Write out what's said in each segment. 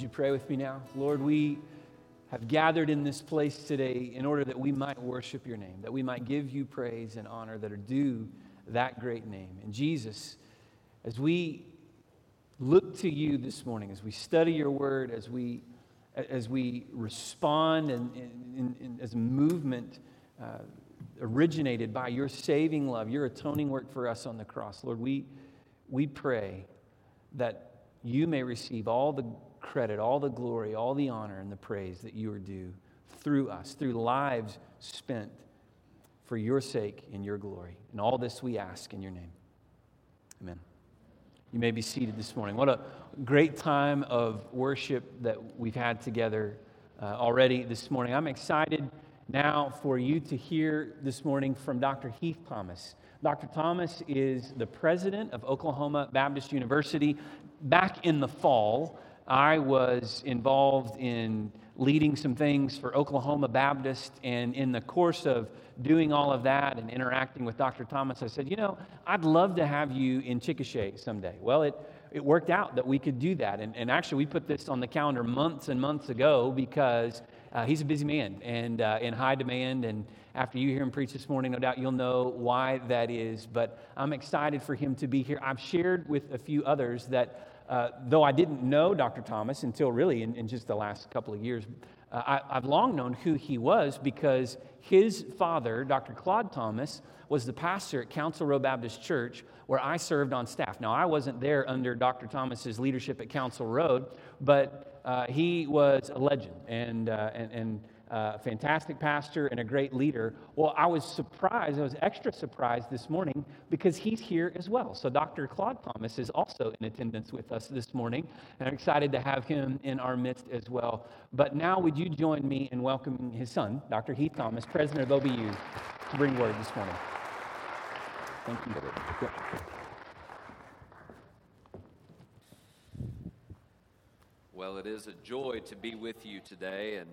Would you pray with me now? Lord, we have gathered in this place today in order that we might worship your name, that we might give you praise and honor that are due that great name. And Jesus, as we look to you this morning, as we study your word, as we, as we respond and, and, and as a movement uh, originated by your saving love, your atoning work for us on the cross, Lord, we, we pray that you may receive all the credit, all the glory, all the honor, and the praise that you are due through us, through lives spent for your sake and your glory. And all this we ask in your name. Amen. You may be seated this morning. What a great time of worship that we've had together uh, already this morning. I'm excited now for you to hear this morning from Dr. Heath Thomas. Dr. Thomas is the president of Oklahoma Baptist University. Back in the fall, I was involved in leading some things for Oklahoma Baptist, and in the course of doing all of that and interacting with Dr. Thomas, I said, You know, I'd love to have you in Chickasha someday. Well, it, it worked out that we could do that. And, and actually, we put this on the calendar months and months ago because uh, he's a busy man and uh, in high demand. And after you hear him preach this morning, no doubt you'll know why that is. But I'm excited for him to be here. I've shared with a few others that uh, though I didn't know Dr. Thomas until really in, in just the last couple of years, uh, I, I've long known who he was because his father, Dr. Claude Thomas, was the pastor at Council Road Baptist Church where I served on staff. Now, I wasn't there under Dr. Thomas's leadership at Council Road, but uh, he was a legend and, uh, and, and a fantastic pastor and a great leader. Well, I was surprised, I was extra surprised this morning because he's here as well. So Dr. Claude Thomas is also in attendance with us this morning, and I'm excited to have him in our midst as well. But now, would you join me in welcoming his son, Dr. Heath Thomas, president of OBU, to bring word this morning? Thank you. Well, it is a joy to be with you today and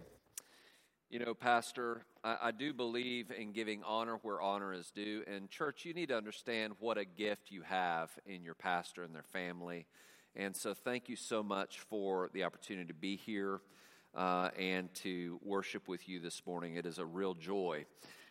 you know, Pastor, I, I, do believe in giving honor where honor is due. And, church, you need to understand what a gift you have in your pastor and their family. And so, thank you so much for the opportunity to be here uh, and to worship with you this morning. It is a real joy.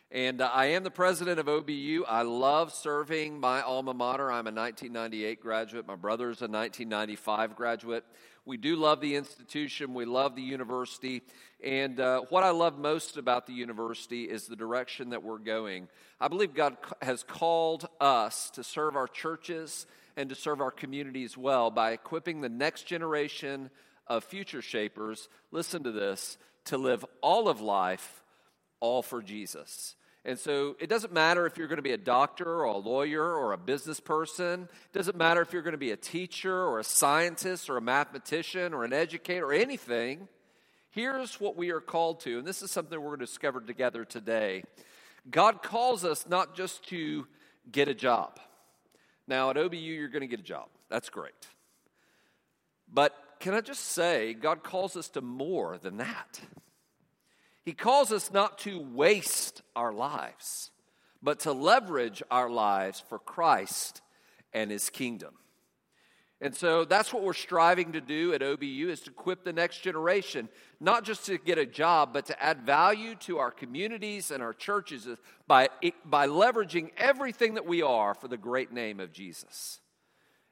And uh, I am the president of OBU. I love serving my alma mater. I'm a 1998 graduate. My brother's a 1995 graduate. We do love the institution, we love the university. And uh, what I love most about the university is the direction that we're going. I believe God has called us to serve our churches and to serve our communities well by equipping the next generation of future shapers, listen to this, to live all of life all for Jesus. And so it doesn't matter if you're going to be a doctor or a lawyer or a business person. It doesn't matter if you're going to be a teacher or a scientist or a mathematician or an educator or anything. Here's what we are called to, and this is something we're going to discover together today. God calls us not just to get a job. Now, at OBU, you're going to get a job. That's great. But can I just say, God calls us to more than that. He calls us not to waste our lives, but to leverage our lives for Christ and his kingdom. And so that's what we're striving to do at OBU is to equip the next generation, not just to get a job, but to add value to our communities and our churches by, by leveraging everything that we are for the great name of Jesus.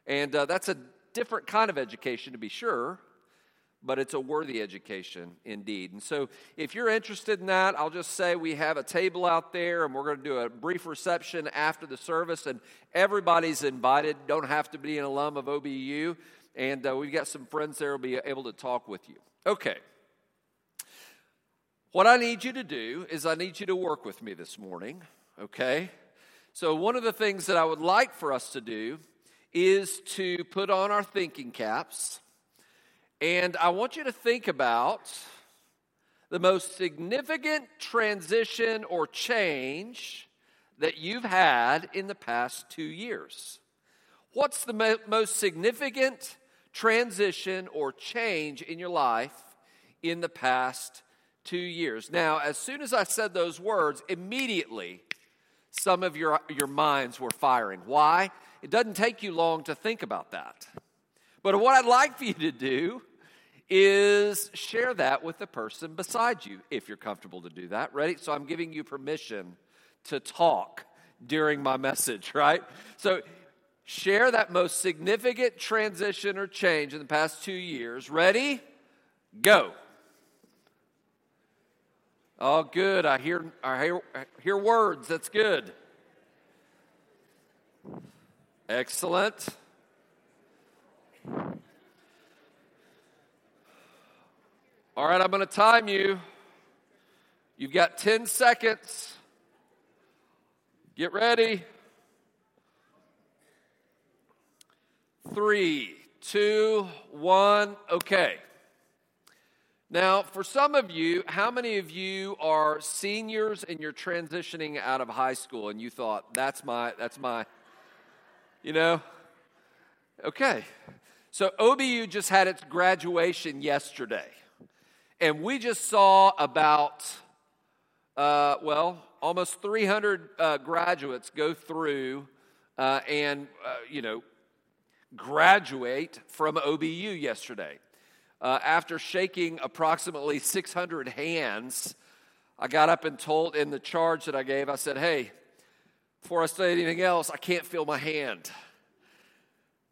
And uh, that's a different kind of education, to be sure, but it's a worthy education indeed. And so, if you're interested in that, I'll just say we have a table out there, and we're going to do a brief reception after the service, and everybody's invited. Don't have to be an alum of OBU, and uh, we've got some friends there who'll be able to talk with you. Okay. What I need you to do is I need you to work with me this morning, okay? So, one of the things that I would like for us to do is to put on our thinking caps and I want you to think about the most significant transition or change that you've had in the past two years. What's the mo- most significant transition or change in your life in the past two years? Now, as soon as I said those words, immediately some of your, your minds were firing. Why? It doesn't take you long to think about that. But what I'd like for you to do is share that with the person beside you if you're comfortable to do that. Ready? So I'm giving you permission to talk during my message, right? So share that most significant transition or change in the past two years. Ready? Go. Oh, good. I hear, I hear, I hear words. That's good. Excellent. All right, I'm going to time you. You've got 10 seconds. Get ready. Three, two, one. Okay. Now, for some of you, how many of you are seniors and you're transitioning out of high school and you thought, that's my, that's my, you know? Okay. So OBU just had its graduation yesterday. And we just saw about, uh, well, almost 300 uh, graduates go through uh, and, uh, you know, graduate from OBU yesterday. Uh, after shaking approximately 600 hands, I got up and told in the charge that I gave, I said, hey, before I say anything else, I can't feel my hand.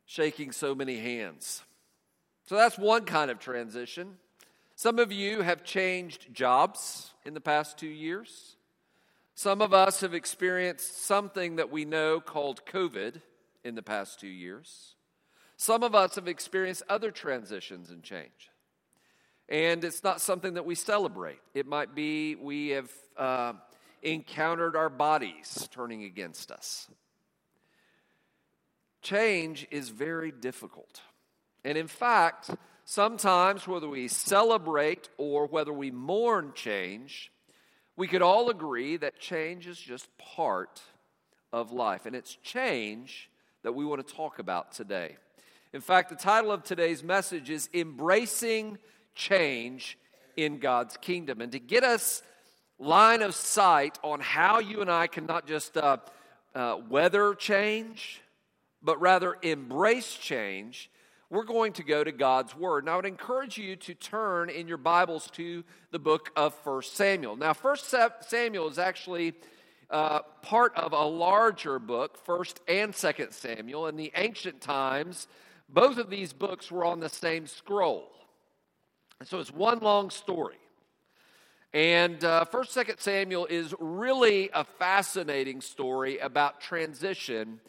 Shaking so many hands. So that's one kind of transition. Some of you have changed jobs in the past two years. Some of us have experienced something that we know called COVID in the past two years. Some of us have experienced other transitions and change. And it's not something that we celebrate. It might be we have uh, encountered our bodies turning against us. Change is very difficult. And in fact, sometimes whether we celebrate or whether we mourn change, we could all agree that change is just part of life. And it's change that we want to talk about today. In fact, the title of today's message is Embracing Change in God's Kingdom. And to get us line of sight on how you and I can not just uh, uh, weather change, but rather embrace change, we're going to go to God's Word. Now, I would encourage you to turn in your Bibles to the book of 1 Samuel. Now, 1 Samuel is actually uh, part of a larger book, 1st and 2nd Samuel. In the ancient times, both of these books were on the same scroll. And so it's one long story. And uh, 1st, 2nd Samuel is really a fascinating story about transition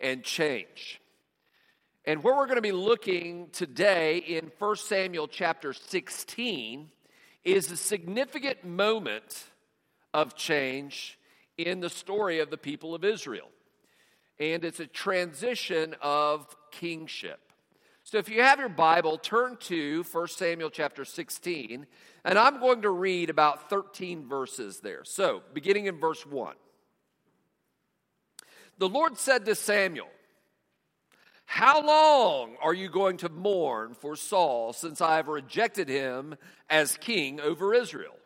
and change. And where we're going to be looking today in 1 Samuel chapter 16 is a significant moment of change in the story of the people of Israel. And it's a transition of kingship. So if you have your Bible, turn to 1 Samuel chapter 16, and I'm going to read about 13 verses there. So, beginning in verse 1. The Lord said to Samuel, How long are you going to mourn for Saul since I have rejected him as king over Israel?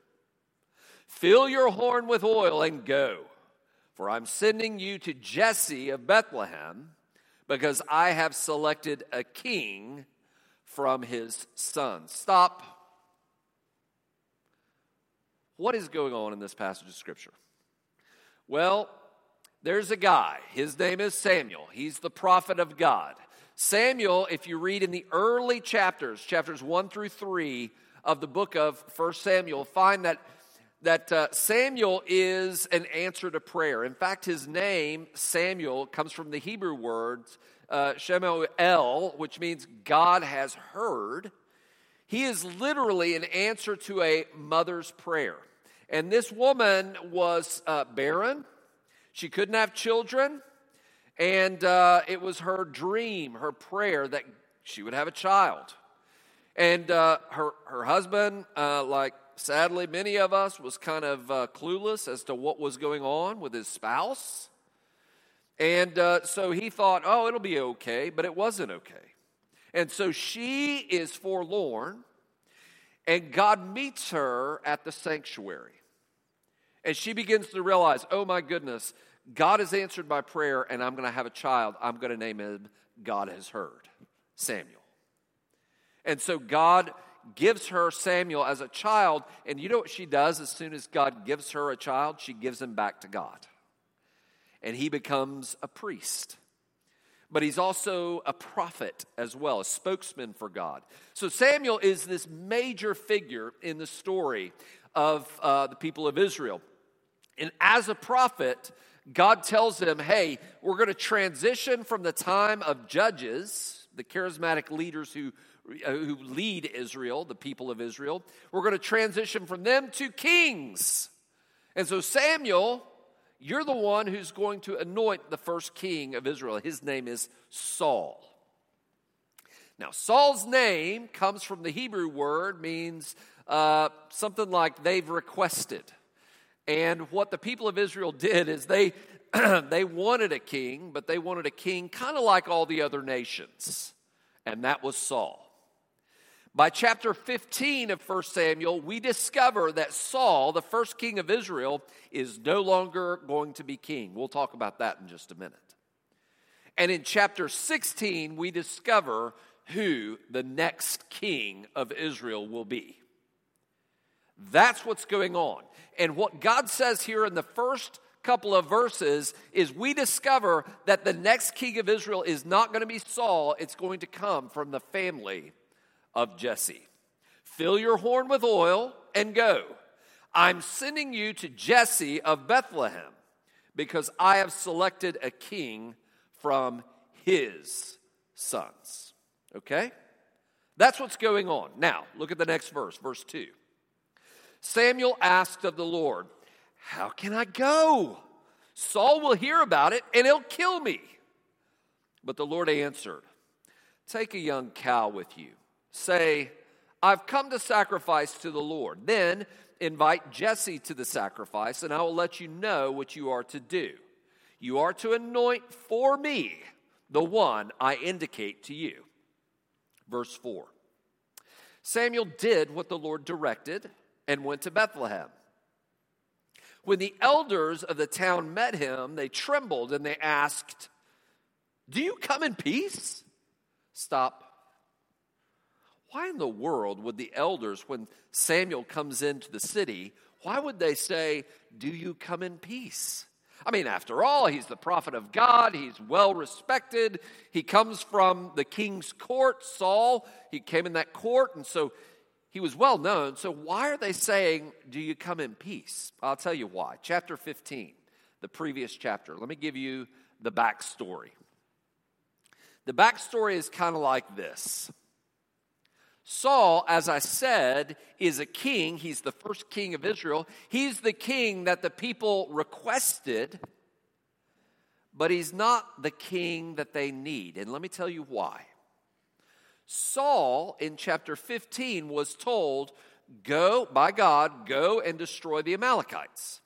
Fill your horn with oil and go, for I'm sending you to Jesse of Bethlehem because I have selected a king from his sons. Stop. What is going on in this passage of Scripture? Well, there's a guy. His name is Samuel. He's the prophet of God. Samuel, if you read in the early chapters, chapters 1 through 3 of the book of 1 Samuel, find that that uh, Samuel is an answer to prayer. In fact, his name, Samuel, comes from the Hebrew words uh, Shemuel, which means God has heard. He is literally an answer to a mother's prayer. And this woman was uh, barren, she couldn't have children, and uh, it was her dream, her prayer that she would have a child. And uh, her, her husband, uh, like sadly, many of us was kind of uh, clueless as to what was going on with his spouse. And uh, so he thought, oh, it'll be okay, but it wasn't okay. And so she is forlorn, and God meets her at the sanctuary. And she begins to realize, oh my goodness, God has answered my prayer, and I'm going to have a child. I'm going to name him God has heard, Samuel. And so God gives her Samuel as a child. And you know what she does as soon as God gives her a child? She gives him back to God. And he becomes a priest. But he's also a prophet as well, a spokesman for God. So Samuel is this major figure in the story of uh, the people of Israel. And as a prophet, God tells him, hey, we're going to transition from the time of judges, the charismatic leaders who, uh, who lead Israel, the people of Israel. We're going to transition from them to kings. And so, Samuel, you're the one who's going to anoint the first king of Israel. His name is Saul. Now, Saul's name comes from the Hebrew word, means uh, something like they've requested. And what the people of Israel did is they, they wanted a king, but they wanted a king kind of like all the other nations, and that was Saul. By chapter 15 of 1 Samuel, we discover that Saul, the first king of Israel, is no longer going to be king. We'll talk about that in just a minute. And in chapter 16, we discover who the next king of Israel will be. That's what's going on. And what God says here in the first couple of verses is we discover that the next king of Israel is not going to be Saul, it's going to come from the family of Jesse. Fill your horn with oil and go. I'm sending you to Jesse of Bethlehem because I have selected a king from his sons. Okay? That's what's going on. Now, look at the next verse, verse 2. Samuel asked of the Lord, How can I go? Saul will hear about it and he'll kill me. But the Lord answered, Take a young cow with you. Say, I've come to sacrifice to the Lord. Then invite Jesse to the sacrifice, and I will let you know what you are to do. You are to anoint for me the one I indicate to you. Verse 4 Samuel did what the Lord directed and went to Bethlehem. When the elders of the town met him, they trembled and they asked, Do you come in peace? Stop. Why in the world would the elders, when Samuel comes into the city, why would they say, Do you come in peace? I mean, after all, he's the prophet of God. He's well respected. He comes from the king's court, Saul. He came in that court, and so he was well known. So, why are they saying, Do you come in peace? I'll tell you why. Chapter 15, the previous chapter. Let me give you the backstory. The backstory is kind of like this Saul, as I said, is a king. He's the first king of Israel. He's the king that the people requested, but he's not the king that they need. And let me tell you why. Saul in chapter 15 was told, Go, by God, go and destroy the Amalekites.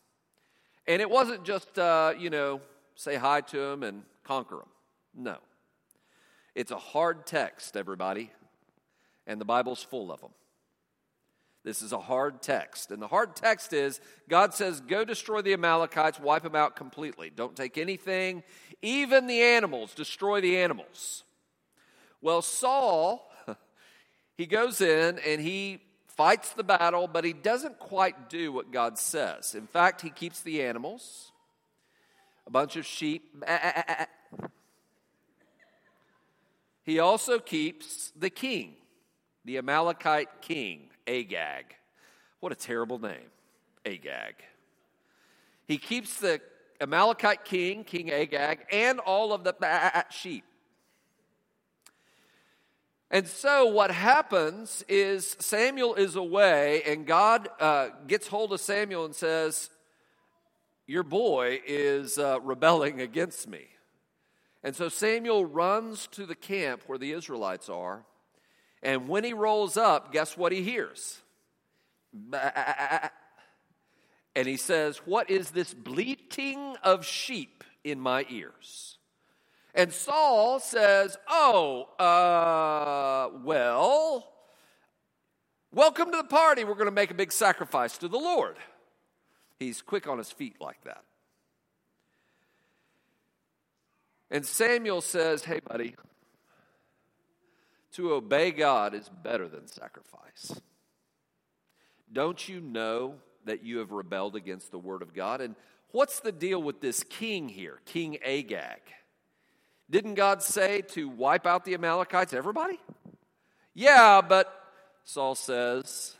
And it wasn't just, uh, you know, say hi to them and conquer them. No. It's a hard text, everybody, and the Bible's full of them. This is a hard text. And the hard text is God says, Go destroy the Amalekites, wipe them out completely. Don't take anything, even the animals, destroy the animals. Well, Saul, he goes in and he fights the battle, but he doesn't quite do what God says. In fact, he keeps the animals, a bunch of sheep. He also keeps the king, the Amalekite king, Agag. What a terrible name, Agag. He keeps the Amalekite king, King Agag, and all of the sheep. And so, what happens is Samuel is away, and God uh, gets hold of Samuel and says, Your boy is uh, rebelling against me. And so Samuel runs to the camp where the Israelites are. And when he rolls up, guess what he hears? And he says, What is this bleating of sheep in my ears? And Saul says, Oh, uh, well, welcome to the party. We're going to make a big sacrifice to the Lord. He's quick on his feet like that. And Samuel says, Hey, buddy, To obey God is better than sacrifice. Don't you know that you have rebelled against the word of God? And what's the deal with this king here, King Agag? Didn't God say to wipe out the Amalekites, everybody? Yeah, but Saul says,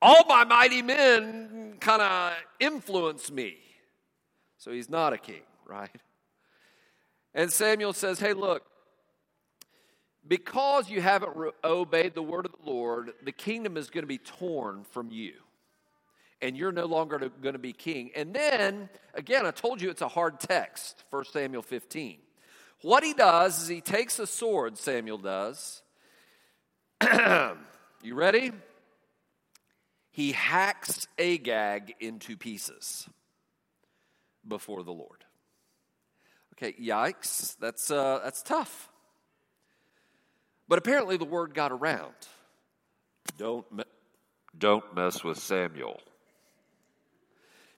all my mighty men kind of influence me. So he's not a king, right? And Samuel says, Hey, look, because you haven't re- obeyed the word of the Lord, the kingdom is going to be torn from you. And you're no longer going to be king. And then, again, I told you it's a hard text, 1 Samuel 15. What he does is he takes a sword, Samuel does. you ready? He hacks Agag into pieces before the Lord. Okay, yikes, that's, uh, that's tough. But apparently the word got around. Don't, me- don't mess with Samuel.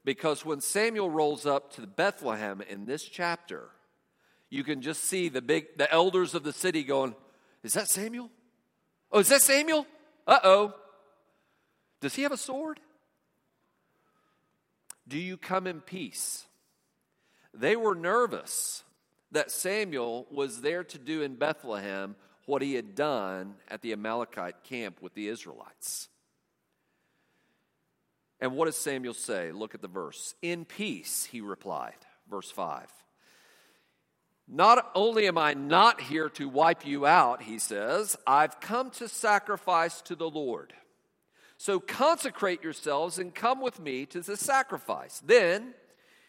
Because when Samuel rolls up to Bethlehem in this chapter, you can just see the big the elders of the city going, Is that Samuel? Oh, is that Samuel? Uh oh. Does he have a sword? Do you come in peace? They were nervous that Samuel was there to do in Bethlehem what he had done at the Amalekite camp with the Israelites. And what does Samuel say? Look at the verse. In peace, he replied. Verse 5. Not only am I not here to wipe you out, he says, I've come to sacrifice to the Lord. So consecrate yourselves and come with me to the sacrifice. Then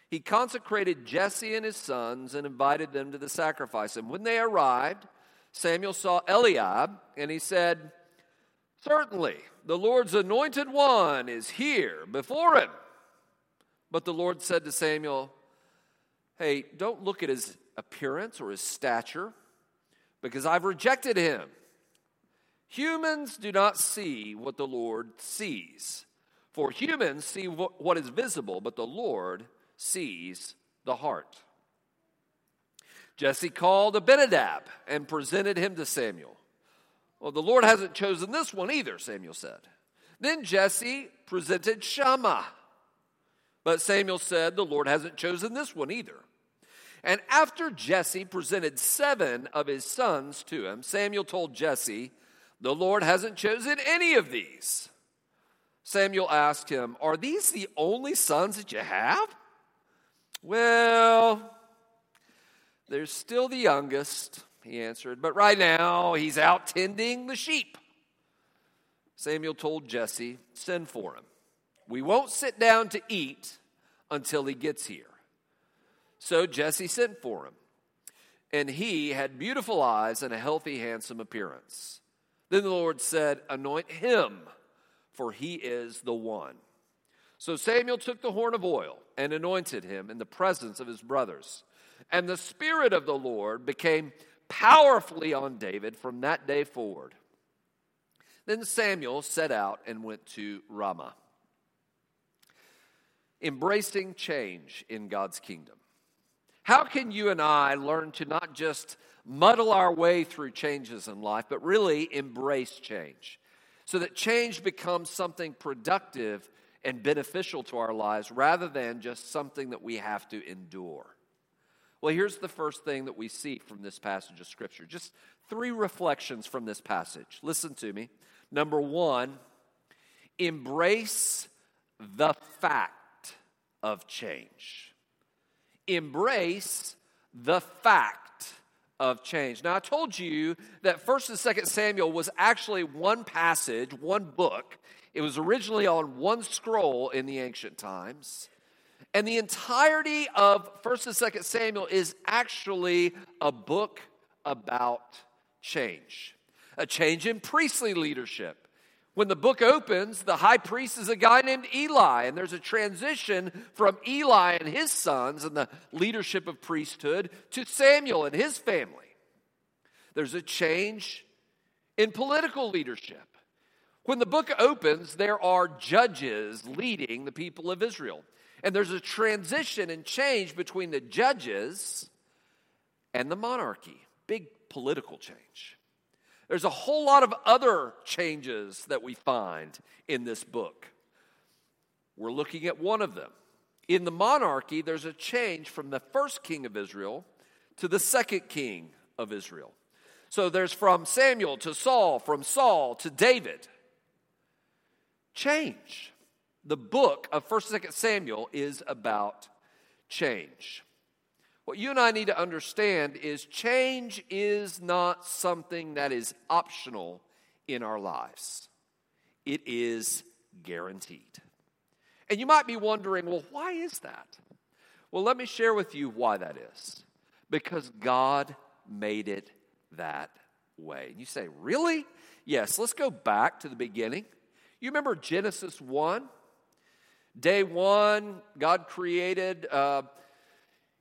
he consecrated Jesse and his sons and invited them to the sacrifice. And when they arrived, Samuel saw Eliab, and he said, Certainly, the Lord's anointed one is here before him. But the Lord said to Samuel, Hey, don't look at his appearance or his stature, because I've rejected him. Humans do not see what the Lord sees. For humans see what is visible, but the Lord sees the heart. Jesse called Abinadab and presented him to Samuel. Well, the Lord hasn't chosen this one either, Samuel said. Then Jesse presented Shammah. But Samuel said, The Lord hasn't chosen this one either. And after Jesse presented seven of his sons to him, Samuel told Jesse, The Lord hasn't chosen any of these. Samuel asked him, Are these the only sons that you have? Well, there's still the youngest, he answered, but right now he's out tending the sheep. Samuel told Jesse, Send for him. We won't sit down to eat until he gets here. So Jesse sent for him. And he had beautiful eyes and a healthy, handsome appearance. Then the Lord said, Anoint him, for he is the one. So Samuel took the horn of oil and anointed him in the presence of his brothers. And the Spirit of the Lord became powerfully on David from that day forward. Then Samuel set out and went to Ramah. Embracing change in God's kingdom. How can you and I learn to not just muddle our way through changes in life, but really embrace change so that change becomes something productive and beneficial to our lives rather than just something that we have to endure? Well, here's the first thing that we see from this passage of Scripture. Just three reflections from this passage. Listen to me. Number one, embrace the fact of change. Embrace the fact of change. Now, I told you that 1st and 2nd Samuel was actually one passage, one book. It was originally on one scroll in the ancient times. And the entirety of 1st and 2nd Samuel is actually a book about change, a change in priestly leadership. When the book opens, the high priest is a guy named Eli, and there's a transition from Eli and his sons and the leadership of priesthood to Samuel and his family. There's a change in political leadership. When the book opens, there are judges leading the people of Israel. And there's a transition and change between the judges and the monarchy. Big political change. There's a whole lot of other changes that we find in this book. We're looking at one of them. In the monarchy, there's a change from the first king of Israel to the second king of Israel. So there's from Samuel to Saul, from Saul to David. Change. The book of 1st and 2nd Samuel is about change. What you and I need to understand is change is not something that is optional in our lives. It is guaranteed. And you might be wondering, well, why is that? Well, let me share with you why that is. Because God made it that way. And you say, really? Yes, let's go back to the beginning. You remember Genesis 1? Day one, God created, uh,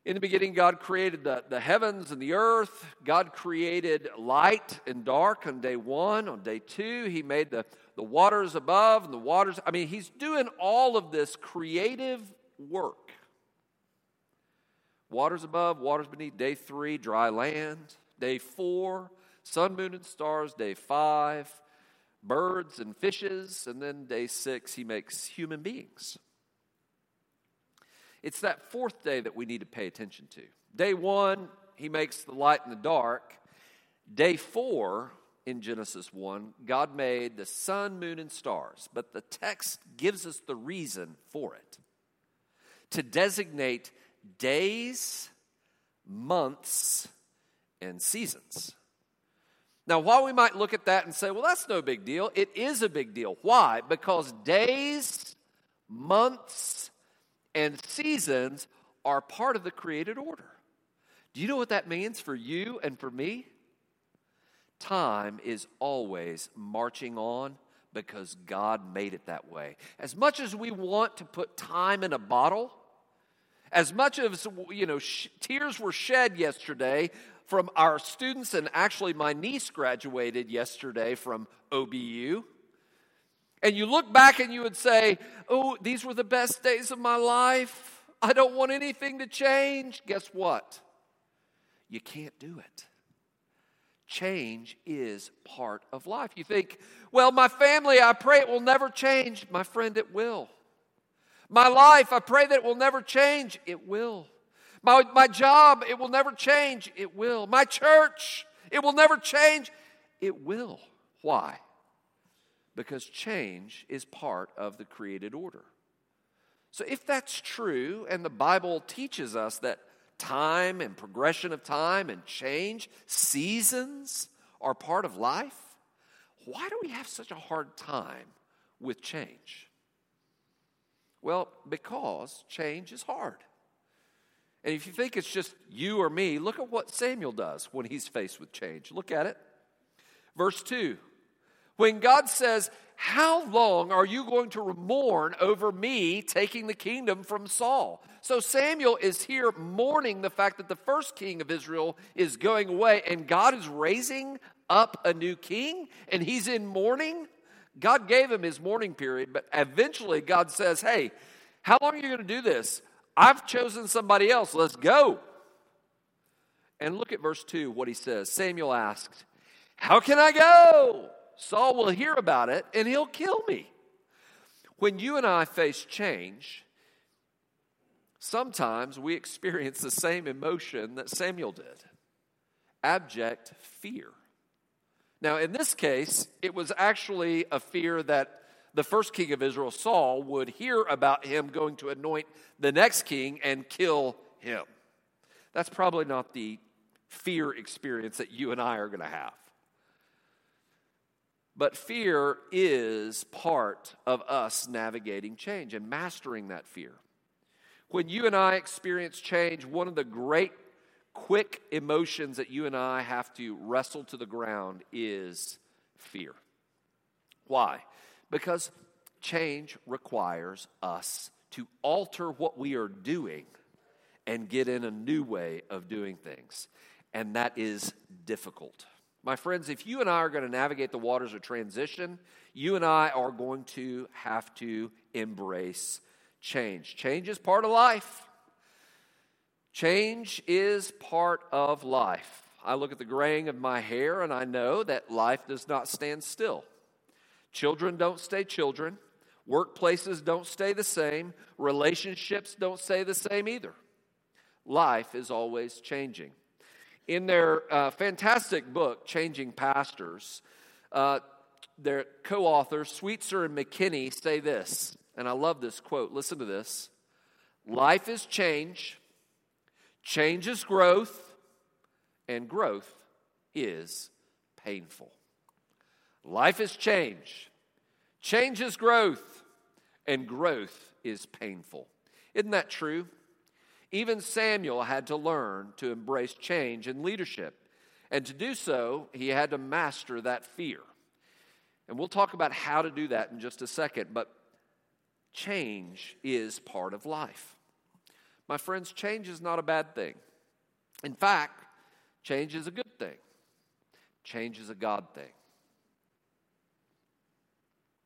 in the beginning, God created the, the heavens and the earth. God created light and dark on day one. On day two, He made the, the waters above and the waters. I mean, He's doing all of this creative work. Waters above, waters beneath. Day three, dry land. Day four, sun, moon, and stars. Day five, birds and fishes. And then day six, he makes human beings. It's that fourth day that we need to pay attention to. Day one, he makes the light and the dark. Day four, in Genesis 1, God made the sun, moon, and stars, but the text gives us the reason for it to designate days, months, and seasons. Now, while we might look at that and say, well, that's no big deal, it is a big deal. Why? Because days, months, and seasons are part of the created order. Do you know what that means for you and for me? Time is always marching on because God made it that way. As much as we want to put time in a bottle, as much as you know sh- tears were shed yesterday from our students, and actually, my niece graduated yesterday from OBU. And you look back and you would say, Oh, these were the best days of my life. I don't want anything to change. Guess what? You can't do it. Change is part of life. You think, well, my family, I pray it will never change. My friend, it will. My life, I pray that it will never change. It will. My, my job, it will never change. It will. My church, it will never change. It will. Why? Because change is part of the created order. So, if that's true, and the Bible teaches us that time and progression of time and change, seasons are part of life, why do we have such a hard time with change? Well, because change is hard. And if you think it's just you or me, look at what Samuel does when he's faced with change. Look at it. Verse 2. When God says, How long are you going to mourn over me taking the kingdom from Saul? So Samuel is here mourning the fact that the first king of Israel is going away and God is raising up a new king and he's in mourning. God gave him his mourning period, but eventually God says, Hey, how long are you going to do this? I've chosen somebody else. Let's go. And look at verse 2, what he says. Samuel asked, How can I go? Saul will hear about it and he'll kill me. When you and I face change, sometimes we experience the same emotion that Samuel did abject fear. Now, in this case, it was actually a fear that the first king of Israel, Saul, would hear about him going to anoint the next king and kill him. That's probably not the fear experience that you and I are going to have. But fear is part of us navigating change and mastering that fear. When you and I experience change, one of the great quick emotions that you and I have to wrestle to the ground is fear. Why? Because change requires us to alter what we are doing and get in a new way of doing things. And that is difficult. My friends, if you and I are going to navigate the waters of transition, you and I are going to have to embrace change. Change is part of life. Change is part of life. I look at the graying of my hair and I know that life does not stand still. Children don't stay children. Workplaces don't stay the same. Relationships don't stay the same either. Life is always changing. In their uh, fantastic book, Changing Pastors, uh, their co authors, Sweetser and McKinney, say this, and I love this quote. Listen to this Life is change, change is growth, and growth is painful. Life is change, change is growth, and growth is painful. Isn't that true? Even Samuel had to learn to embrace change in leadership. And to do so, he had to master that fear. And we'll talk about how to do that in just a second, but change is part of life. My friends, change is not a bad thing. In fact, change is a good thing. Change is a God thing.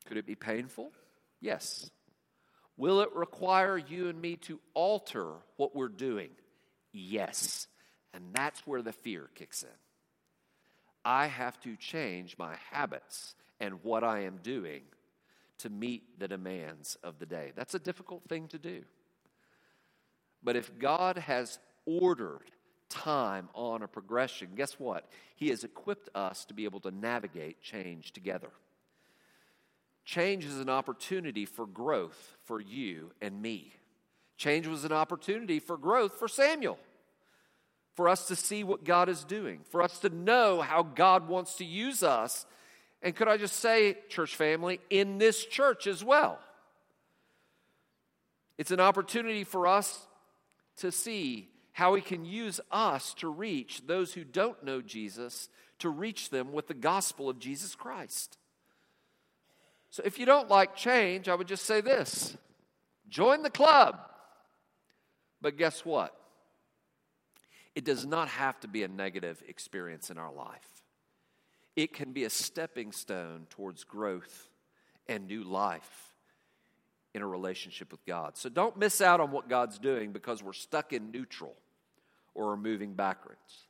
Could it be painful? Yes. Will it require you and me to alter what we're doing? Yes. And that's where the fear kicks in. I have to change my habits and what I am doing to meet the demands of the day. That's a difficult thing to do. But if God has ordered time on a progression, guess what? He has equipped us to be able to navigate change together. Change is an opportunity for growth for you and me. Change was an opportunity for growth for Samuel, for us to see what God is doing, for us to know how God wants to use us. And could I just say, church family, in this church as well? It's an opportunity for us to see how He can use us to reach those who don't know Jesus, to reach them with the gospel of Jesus Christ. So if you don't like change, I would just say this join the club. But guess what? It does not have to be a negative experience in our life. It can be a stepping stone towards growth and new life in a relationship with God. So don't miss out on what God's doing because we're stuck in neutral or we're moving backwards.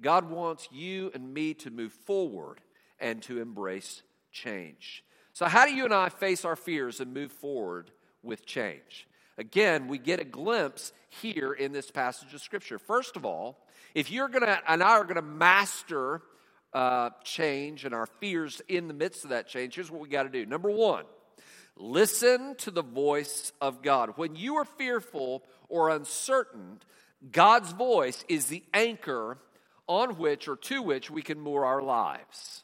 God wants you and me to move forward and to embrace change. So, how do you and I face our fears and move forward with change? Again, we get a glimpse here in this passage of Scripture. First of all, if you're going to, and I are going to master uh, change and our fears in the midst of that change, here's what we got to do. Number one, listen to the voice of God. When you are fearful or uncertain, God's voice is the anchor on which or to which we can moor our lives.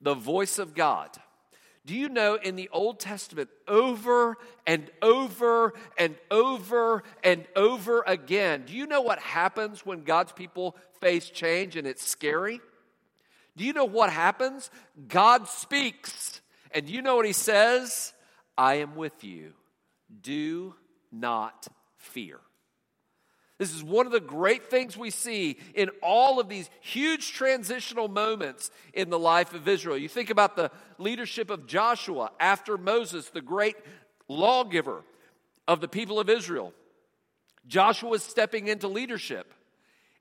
The voice of God. Do you know in the Old Testament, over and over and over and over again, do you know what happens when God's people face change and it's scary? Do you know what happens? God speaks. And you know what he says? I am with you. Do not fear. This is one of the great things we see in all of these huge transitional moments in the life of Israel. You think about the leadership of Joshua after Moses, the great lawgiver of the people of Israel. Joshua is stepping into leadership.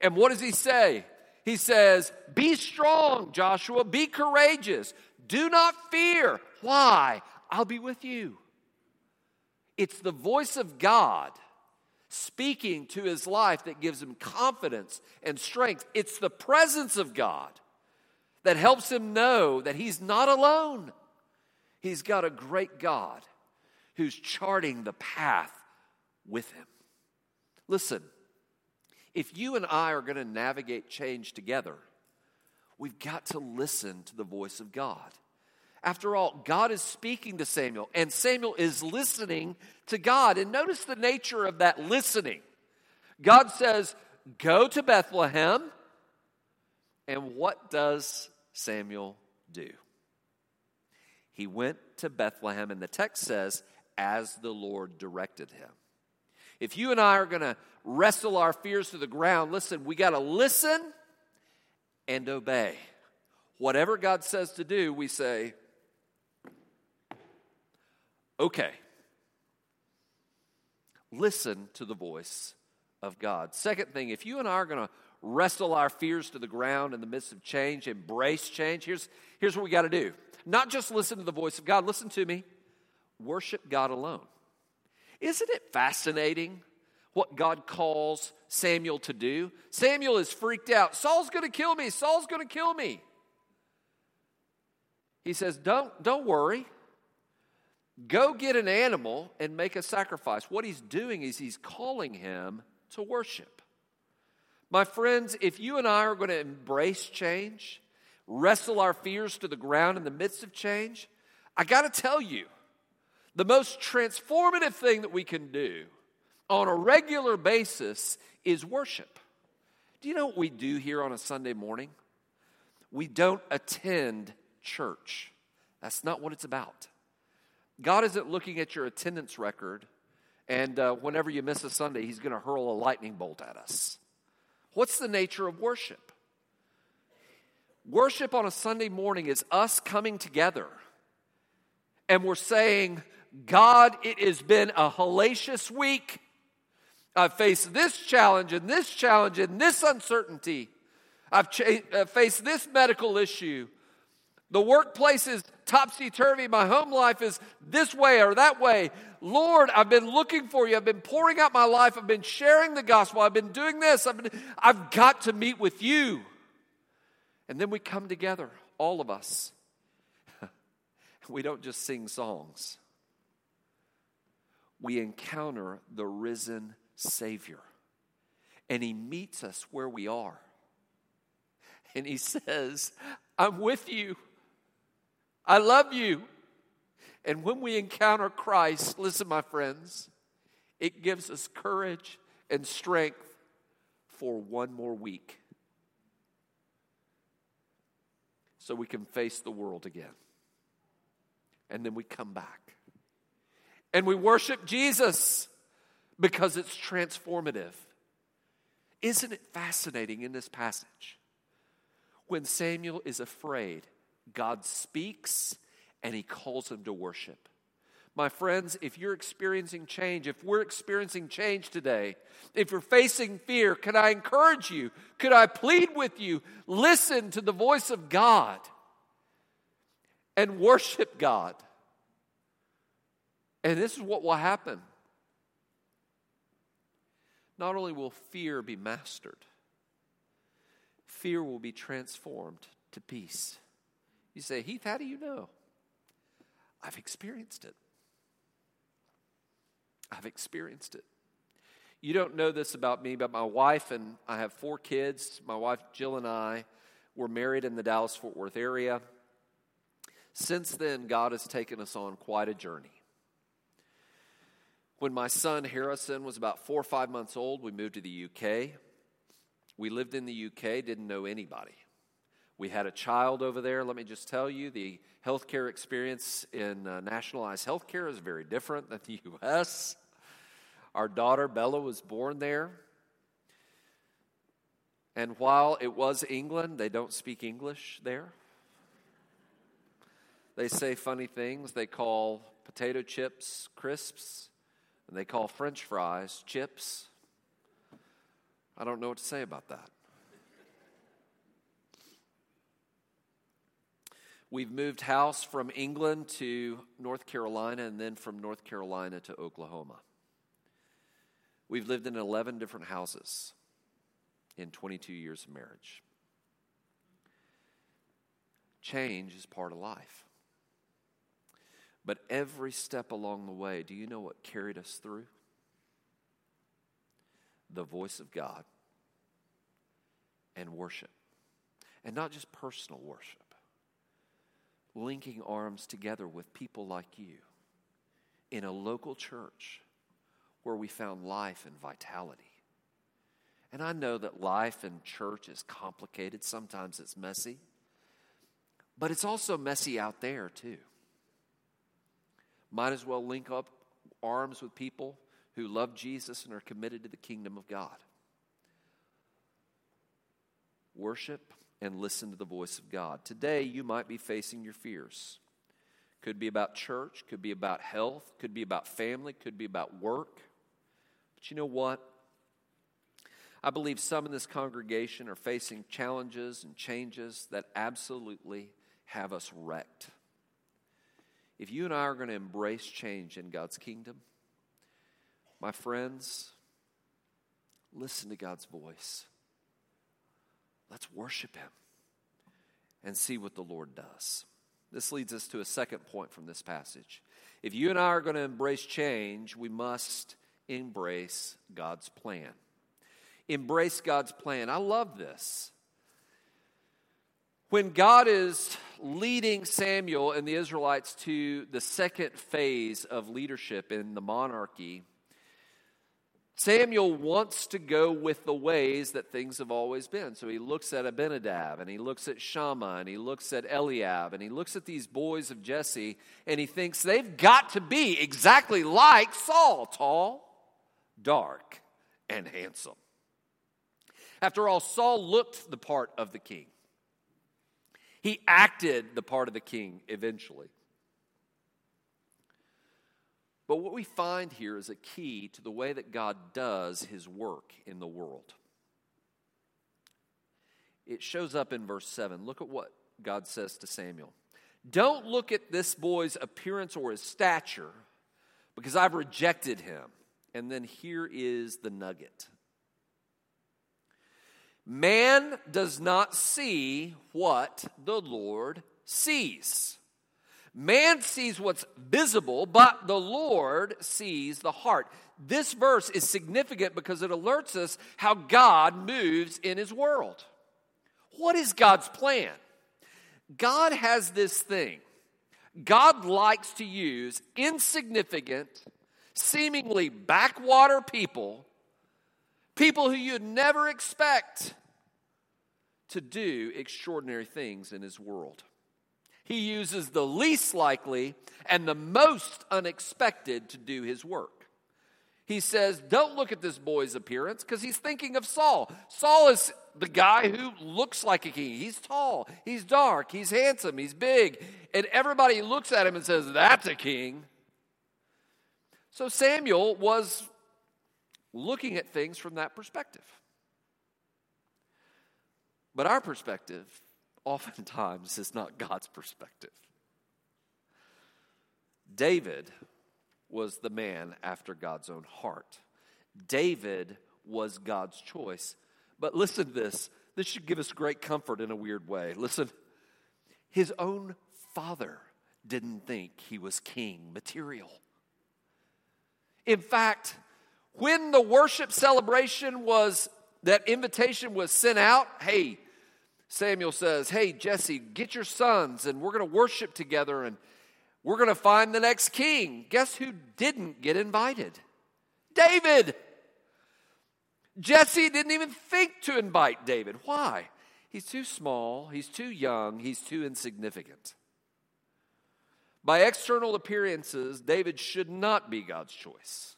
And what does he say? He says, Be strong, Joshua, be courageous, do not fear. Why? I'll be with you. It's the voice of God speaking to his life that gives him confidence and strength. It's the presence of God that helps him know that he's not alone. He's got a great God who's charting the path with him. Listen, if you and I are going to navigate change together, we've got to listen to the voice of God. After all, God is speaking to Samuel, and Samuel is listening to God. And notice the nature of that listening. God says, Go to Bethlehem. And what does Samuel do? He went to Bethlehem, and the text says, as the Lord directed him. If you and I are going to wrestle our fears to the ground, listen, we got to listen and obey. Whatever God says to do, we say, okay. Listen to the voice of God. Second thing, if you and I are going to wrestle our fears to the ground in the midst of change, embrace change, here's, here's what we got to do. Not just listen to the voice of God, listen to me, worship God alone. Isn't it fascinating what God calls Samuel to do? Samuel is freaked out. Saul's going to kill me. Saul's going to kill me. He says, "Don't don't worry. Go get an animal and make a sacrifice." What he's doing is he's calling him to worship. My friends, if you and I are going to embrace change, wrestle our fears to the ground in the midst of change, I got to tell you, the most transformative thing that we can do on a regular basis is worship. Do you know what we do here on a Sunday morning? We don't attend church. That's not what it's about. God isn't looking at your attendance record, and uh, whenever you miss a Sunday, He's going to hurl a lightning bolt at us. What's the nature of worship? Worship on a Sunday morning is us coming together and we're saying, God, it has been a hellacious week. I've faced this challenge and this challenge and this uncertainty. I've cha- uh, faced this medical issue. The workplace is topsy turvy. My home life is this way or that way. Lord, I've been looking for you. I've been pouring out my life. I've been sharing the gospel. I've been doing this. I've, been, I've got to meet with you. And then we come together, all of us. we don't just sing songs, we encounter the risen Savior. And He meets us where we are. And He says, I'm with you. I love you. And when we encounter Christ, listen, my friends, it gives us courage and strength for one more week so we can face the world again. And then we come back. And we worship Jesus because it's transformative. Isn't it fascinating in this passage? When Samuel is afraid, God speaks and he calls him to worship. My friends, if you're experiencing change, if we're experiencing change today, if you're facing fear, can I encourage you? Could I plead with you? Listen to the voice of God and worship God. And this is what will happen. Not only will fear be mastered, fear will be transformed to peace. You say, Heath, how do you know? I've experienced it. I've experienced it. You don't know this about me, but my wife and I have four kids. My wife, Jill, and I were married in the Dallas Fort Worth area. Since then, God has taken us on quite a journey. When my son Harrison was about four or five months old, we moved to the UK. We lived in the UK, didn't know anybody. We had a child over there. Let me just tell you the healthcare experience in uh, nationalized healthcare is very different than the U.S. Our daughter Bella was born there. And while it was England, they don't speak English there. They say funny things. They call potato chips crisps, and they call french fries chips. I don't know what to say about that. We've moved house from England to North Carolina and then from North Carolina to Oklahoma. We've lived in 11 different houses in 22 years of marriage. Change is part of life. But every step along the way, do you know what carried us through? The voice of God and worship. And not just personal worship linking arms together with people like you in a local church where we found life and vitality. And I know that life in church is complicated, sometimes it's messy, but it's also messy out there too. Might as well link up arms with people who love Jesus and are committed to the kingdom of God. Worship and listen to the voice of God. Today, you might be facing your fears. Could be about church, could be about health, could be about family, could be about work. But you know what? I believe some in this congregation are facing challenges and changes that absolutely have us wrecked. If you and I are going to embrace change in God's kingdom, my friends, listen to God's voice. Let's worship Him and see what the Lord does. This leads us to a second point from this passage. If you and I are going to embrace change, we must embrace God's plan. Embrace God's plan. I love this. When God is leading Samuel and the Israelites to the second phase of leadership in the monarchy, Samuel wants to go with the ways that things have always been. So he looks at Abinadab and he looks at Shammah and he looks at Eliab and he looks at these boys of Jesse and he thinks they've got to be exactly like Saul tall, dark, and handsome. After all, Saul looked the part of the king. He acted the part of the king eventually. But what we find here is a key to the way that God does his work in the world. It shows up in verse 7. Look at what God says to Samuel. Don't look at this boy's appearance or his stature, because I've rejected him. And then here is the nugget Man does not see what the Lord sees. Man sees what's visible, but the Lord sees the heart. This verse is significant because it alerts us how God moves in His world. What is God's plan? God has this thing. God likes to use insignificant, seemingly backwater people, people who you'd never expect to do extraordinary things in his world. He uses the least likely and the most unexpected to do his work. He says, Don't look at this boy's appearance because he's thinking of Saul. Saul is the guy who looks like a king. He's tall, he's dark, he's handsome, he's big. And everybody looks at him and says, That's a king. So Samuel was looking at things from that perspective. But our perspective oftentimes is not God's perspective. David was the man after God's own heart. David was God's choice. But listen to this. This should give us great comfort in a weird way. Listen, his own father didn't think he was king material. In fact, when the worship celebration was that invitation was sent out, hey, Samuel says, Hey, Jesse, get your sons and we're going to worship together and we're going to find the next king. Guess who didn't get invited? David. Jesse didn't even think to invite David. Why? He's too small, he's too young, he's too insignificant. By external appearances, David should not be God's choice.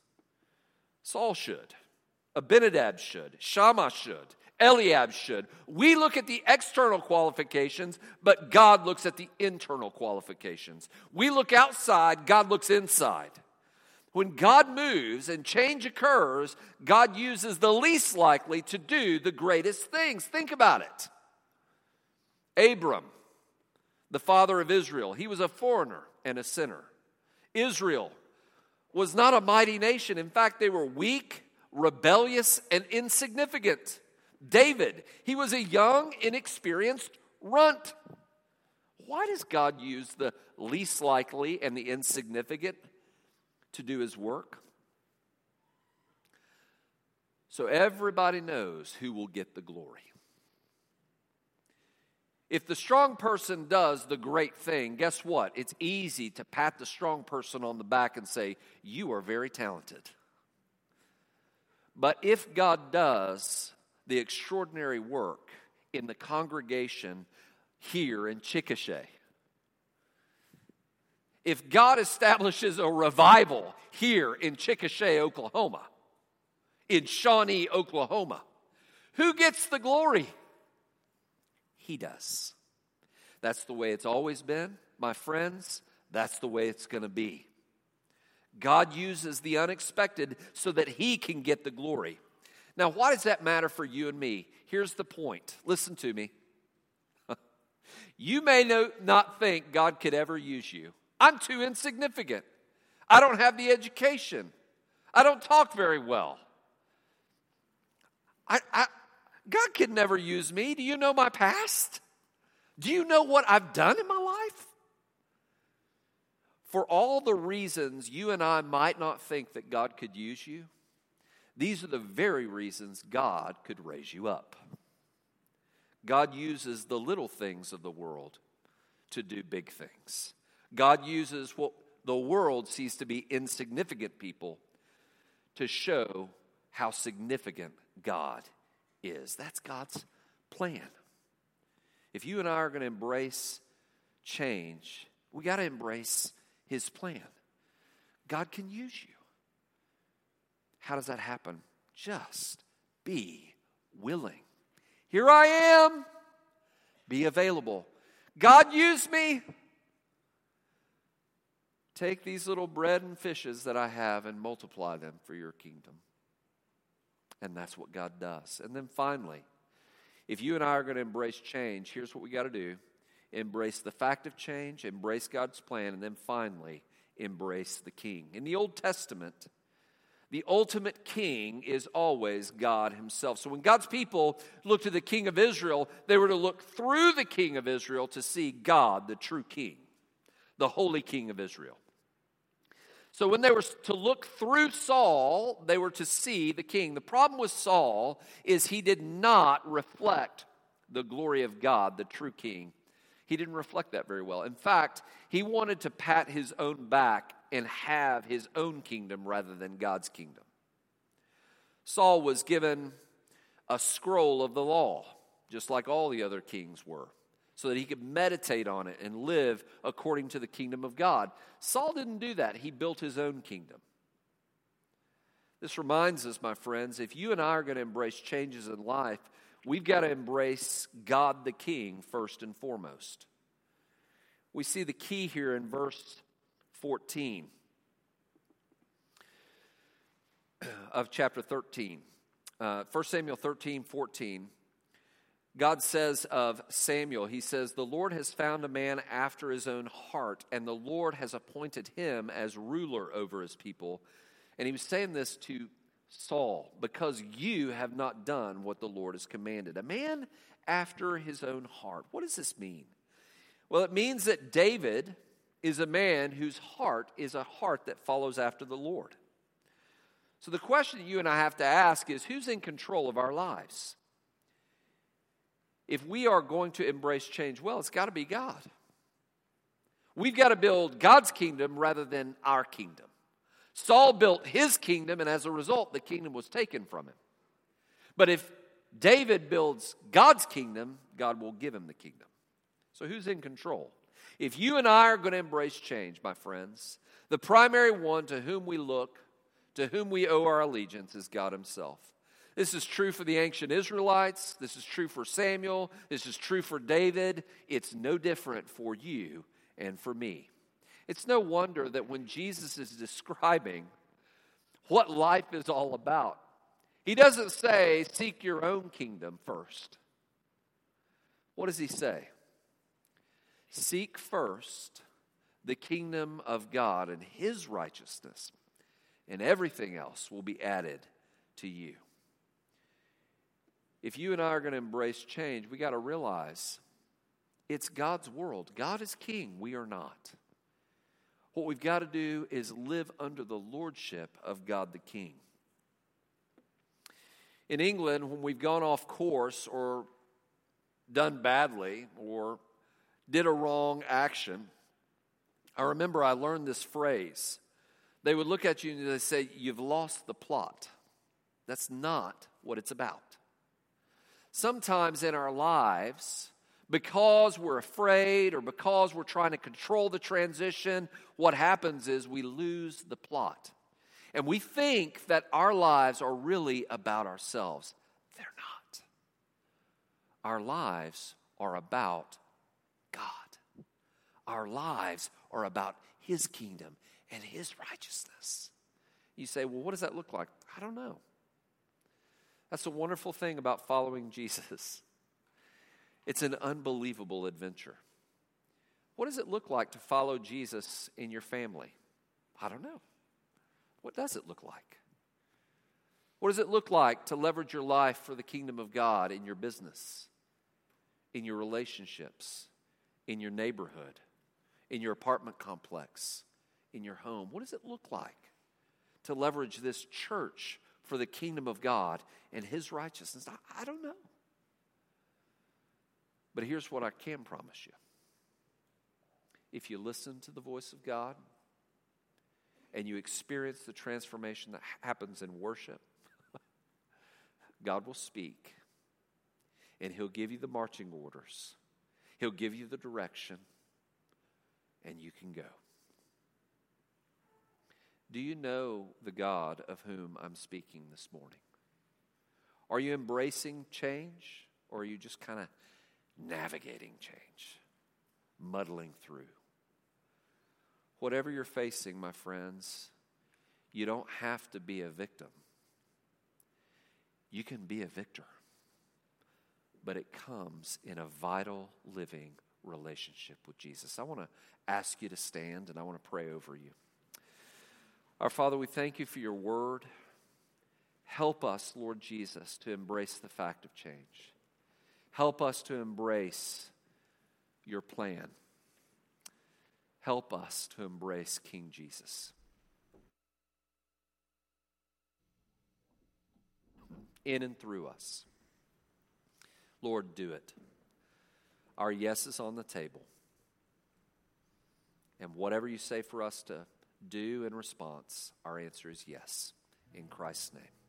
Saul should. Abinadab should. Shammah should. Eliab should. We look at the external qualifications, but God looks at the internal qualifications. We look outside, God looks inside. When God moves and change occurs, God uses the least likely to do the greatest things. Think about it. Abram, the father of Israel, he was a foreigner and a sinner. Israel was not a mighty nation. In fact, they were weak, rebellious, and insignificant. David, he was a young, inexperienced runt. Why does God use the least likely and the insignificant to do his work? So everybody knows who will get the glory. If the strong person does the great thing, guess what? It's easy to pat the strong person on the back and say, You are very talented. But if God does the extraordinary work in the congregation here in Chickasha. If God establishes a revival here in Chickasha, Oklahoma, in Shawnee, Oklahoma, who gets the glory? He does. That's the way it's always been, my friends. That's the way it's going to be. God uses the unexpected so that He can get the glory. Now, why does that matter for you and me? Here's the point. Listen to me. you may not think God could ever use you. I'm too insignificant. I don't have the education. I don't talk very well. I, I, God could never use me. Do you know my past? Do you know what I've done in my life? For all the reasons you and I might not think that God could use you, these are the very reasons God could raise you up. God uses the little things of the world to do big things. God uses what the world sees to be insignificant people to show how significant God is. That's God's plan. If you and I are going to embrace change, we got to embrace His plan. God can use you. How does that happen? Just be willing. Here I am. Be available. God, use me. Take these little bread and fishes that I have and multiply them for your kingdom. And that's what God does. And then finally, if you and I are going to embrace change, here's what we got to do embrace the fact of change, embrace God's plan, and then finally, embrace the king. In the Old Testament, the ultimate king is always God Himself. So when God's people look to the king of Israel, they were to look through the king of Israel to see God, the true king, the holy king of Israel. So when they were to look through Saul, they were to see the king. The problem with Saul is he did not reflect the glory of God, the true king. He didn't reflect that very well. In fact, he wanted to pat his own back and have his own kingdom rather than God's kingdom. Saul was given a scroll of the law, just like all the other kings were so that he could meditate on it and live according to the kingdom of God. Saul didn't do that, he built his own kingdom. This reminds us, my friends, if you and I are going to embrace changes in life, we've got to embrace God the King first and foremost. We see the key here in verse 14 of chapter 13. Uh, 1 Samuel 13, 14. God says of Samuel, He says, The Lord has found a man after his own heart, and the Lord has appointed him as ruler over his people. And he was saying this to Saul, because you have not done what the Lord has commanded. A man after his own heart. What does this mean? Well, it means that David is a man whose heart is a heart that follows after the Lord. So the question that you and I have to ask is who's in control of our lives? if we are going to embrace change well, it's got to be God. We've got to build God's kingdom rather than our kingdom. Saul built his kingdom, and as a result, the kingdom was taken from him. But if David builds God's kingdom, God will give him the kingdom. So, who's in control? If you and I are going to embrace change, my friends, the primary one to whom we look, to whom we owe our allegiance, is God Himself. This is true for the ancient Israelites. This is true for Samuel. This is true for David. It's no different for you and for me. It's no wonder that when Jesus is describing what life is all about, he doesn't say, Seek your own kingdom first. What does he say? Seek first the kingdom of God and his righteousness, and everything else will be added to you if you and I are going to embrace change, we got to realize it's God's world. God is king, we are not. What we've got to do is live under the lordship of God the King. In England, when we've gone off course or done badly or did a wrong action, I remember I learned this phrase. They would look at you and they say, You've lost the plot. That's not what it's about. Sometimes in our lives, because we're afraid or because we're trying to control the transition, what happens is we lose the plot. And we think that our lives are really about ourselves. They're not. Our lives are about. Our lives are about His kingdom and His righteousness. You say, well, what does that look like? I don't know. That's a wonderful thing about following Jesus. It's an unbelievable adventure. What does it look like to follow Jesus in your family? I don't know. What does it look like? What does it look like to leverage your life for the kingdom of God in your business, in your relationships, in your neighborhood, in your apartment complex, in your home? What does it look like to leverage this church for the kingdom of God and His righteousness? I, I don't know. But here's what I can promise you if you listen to the voice of God and you experience the transformation that happens in worship, God will speak and He'll give you the marching orders, He'll give you the direction, and you can go. Do you know the God of whom I'm speaking this morning? Are you embracing change or are you just kind of navigating change, muddling through? Whatever you're facing, my friends, you don't have to be a victim. You can be a victor, but it comes in a vital, living relationship with Jesus. I want to ask you to stand and I want to pray over you. Our Father, we thank you for your word. Help us, Lord Jesus, to embrace the fact of change. Help us to embrace your plan. Help us to embrace King Jesus. In and through us. Lord, do it. Our yes is on the table. And whatever you say for us to do in response, our answer is yes. In Christ's name.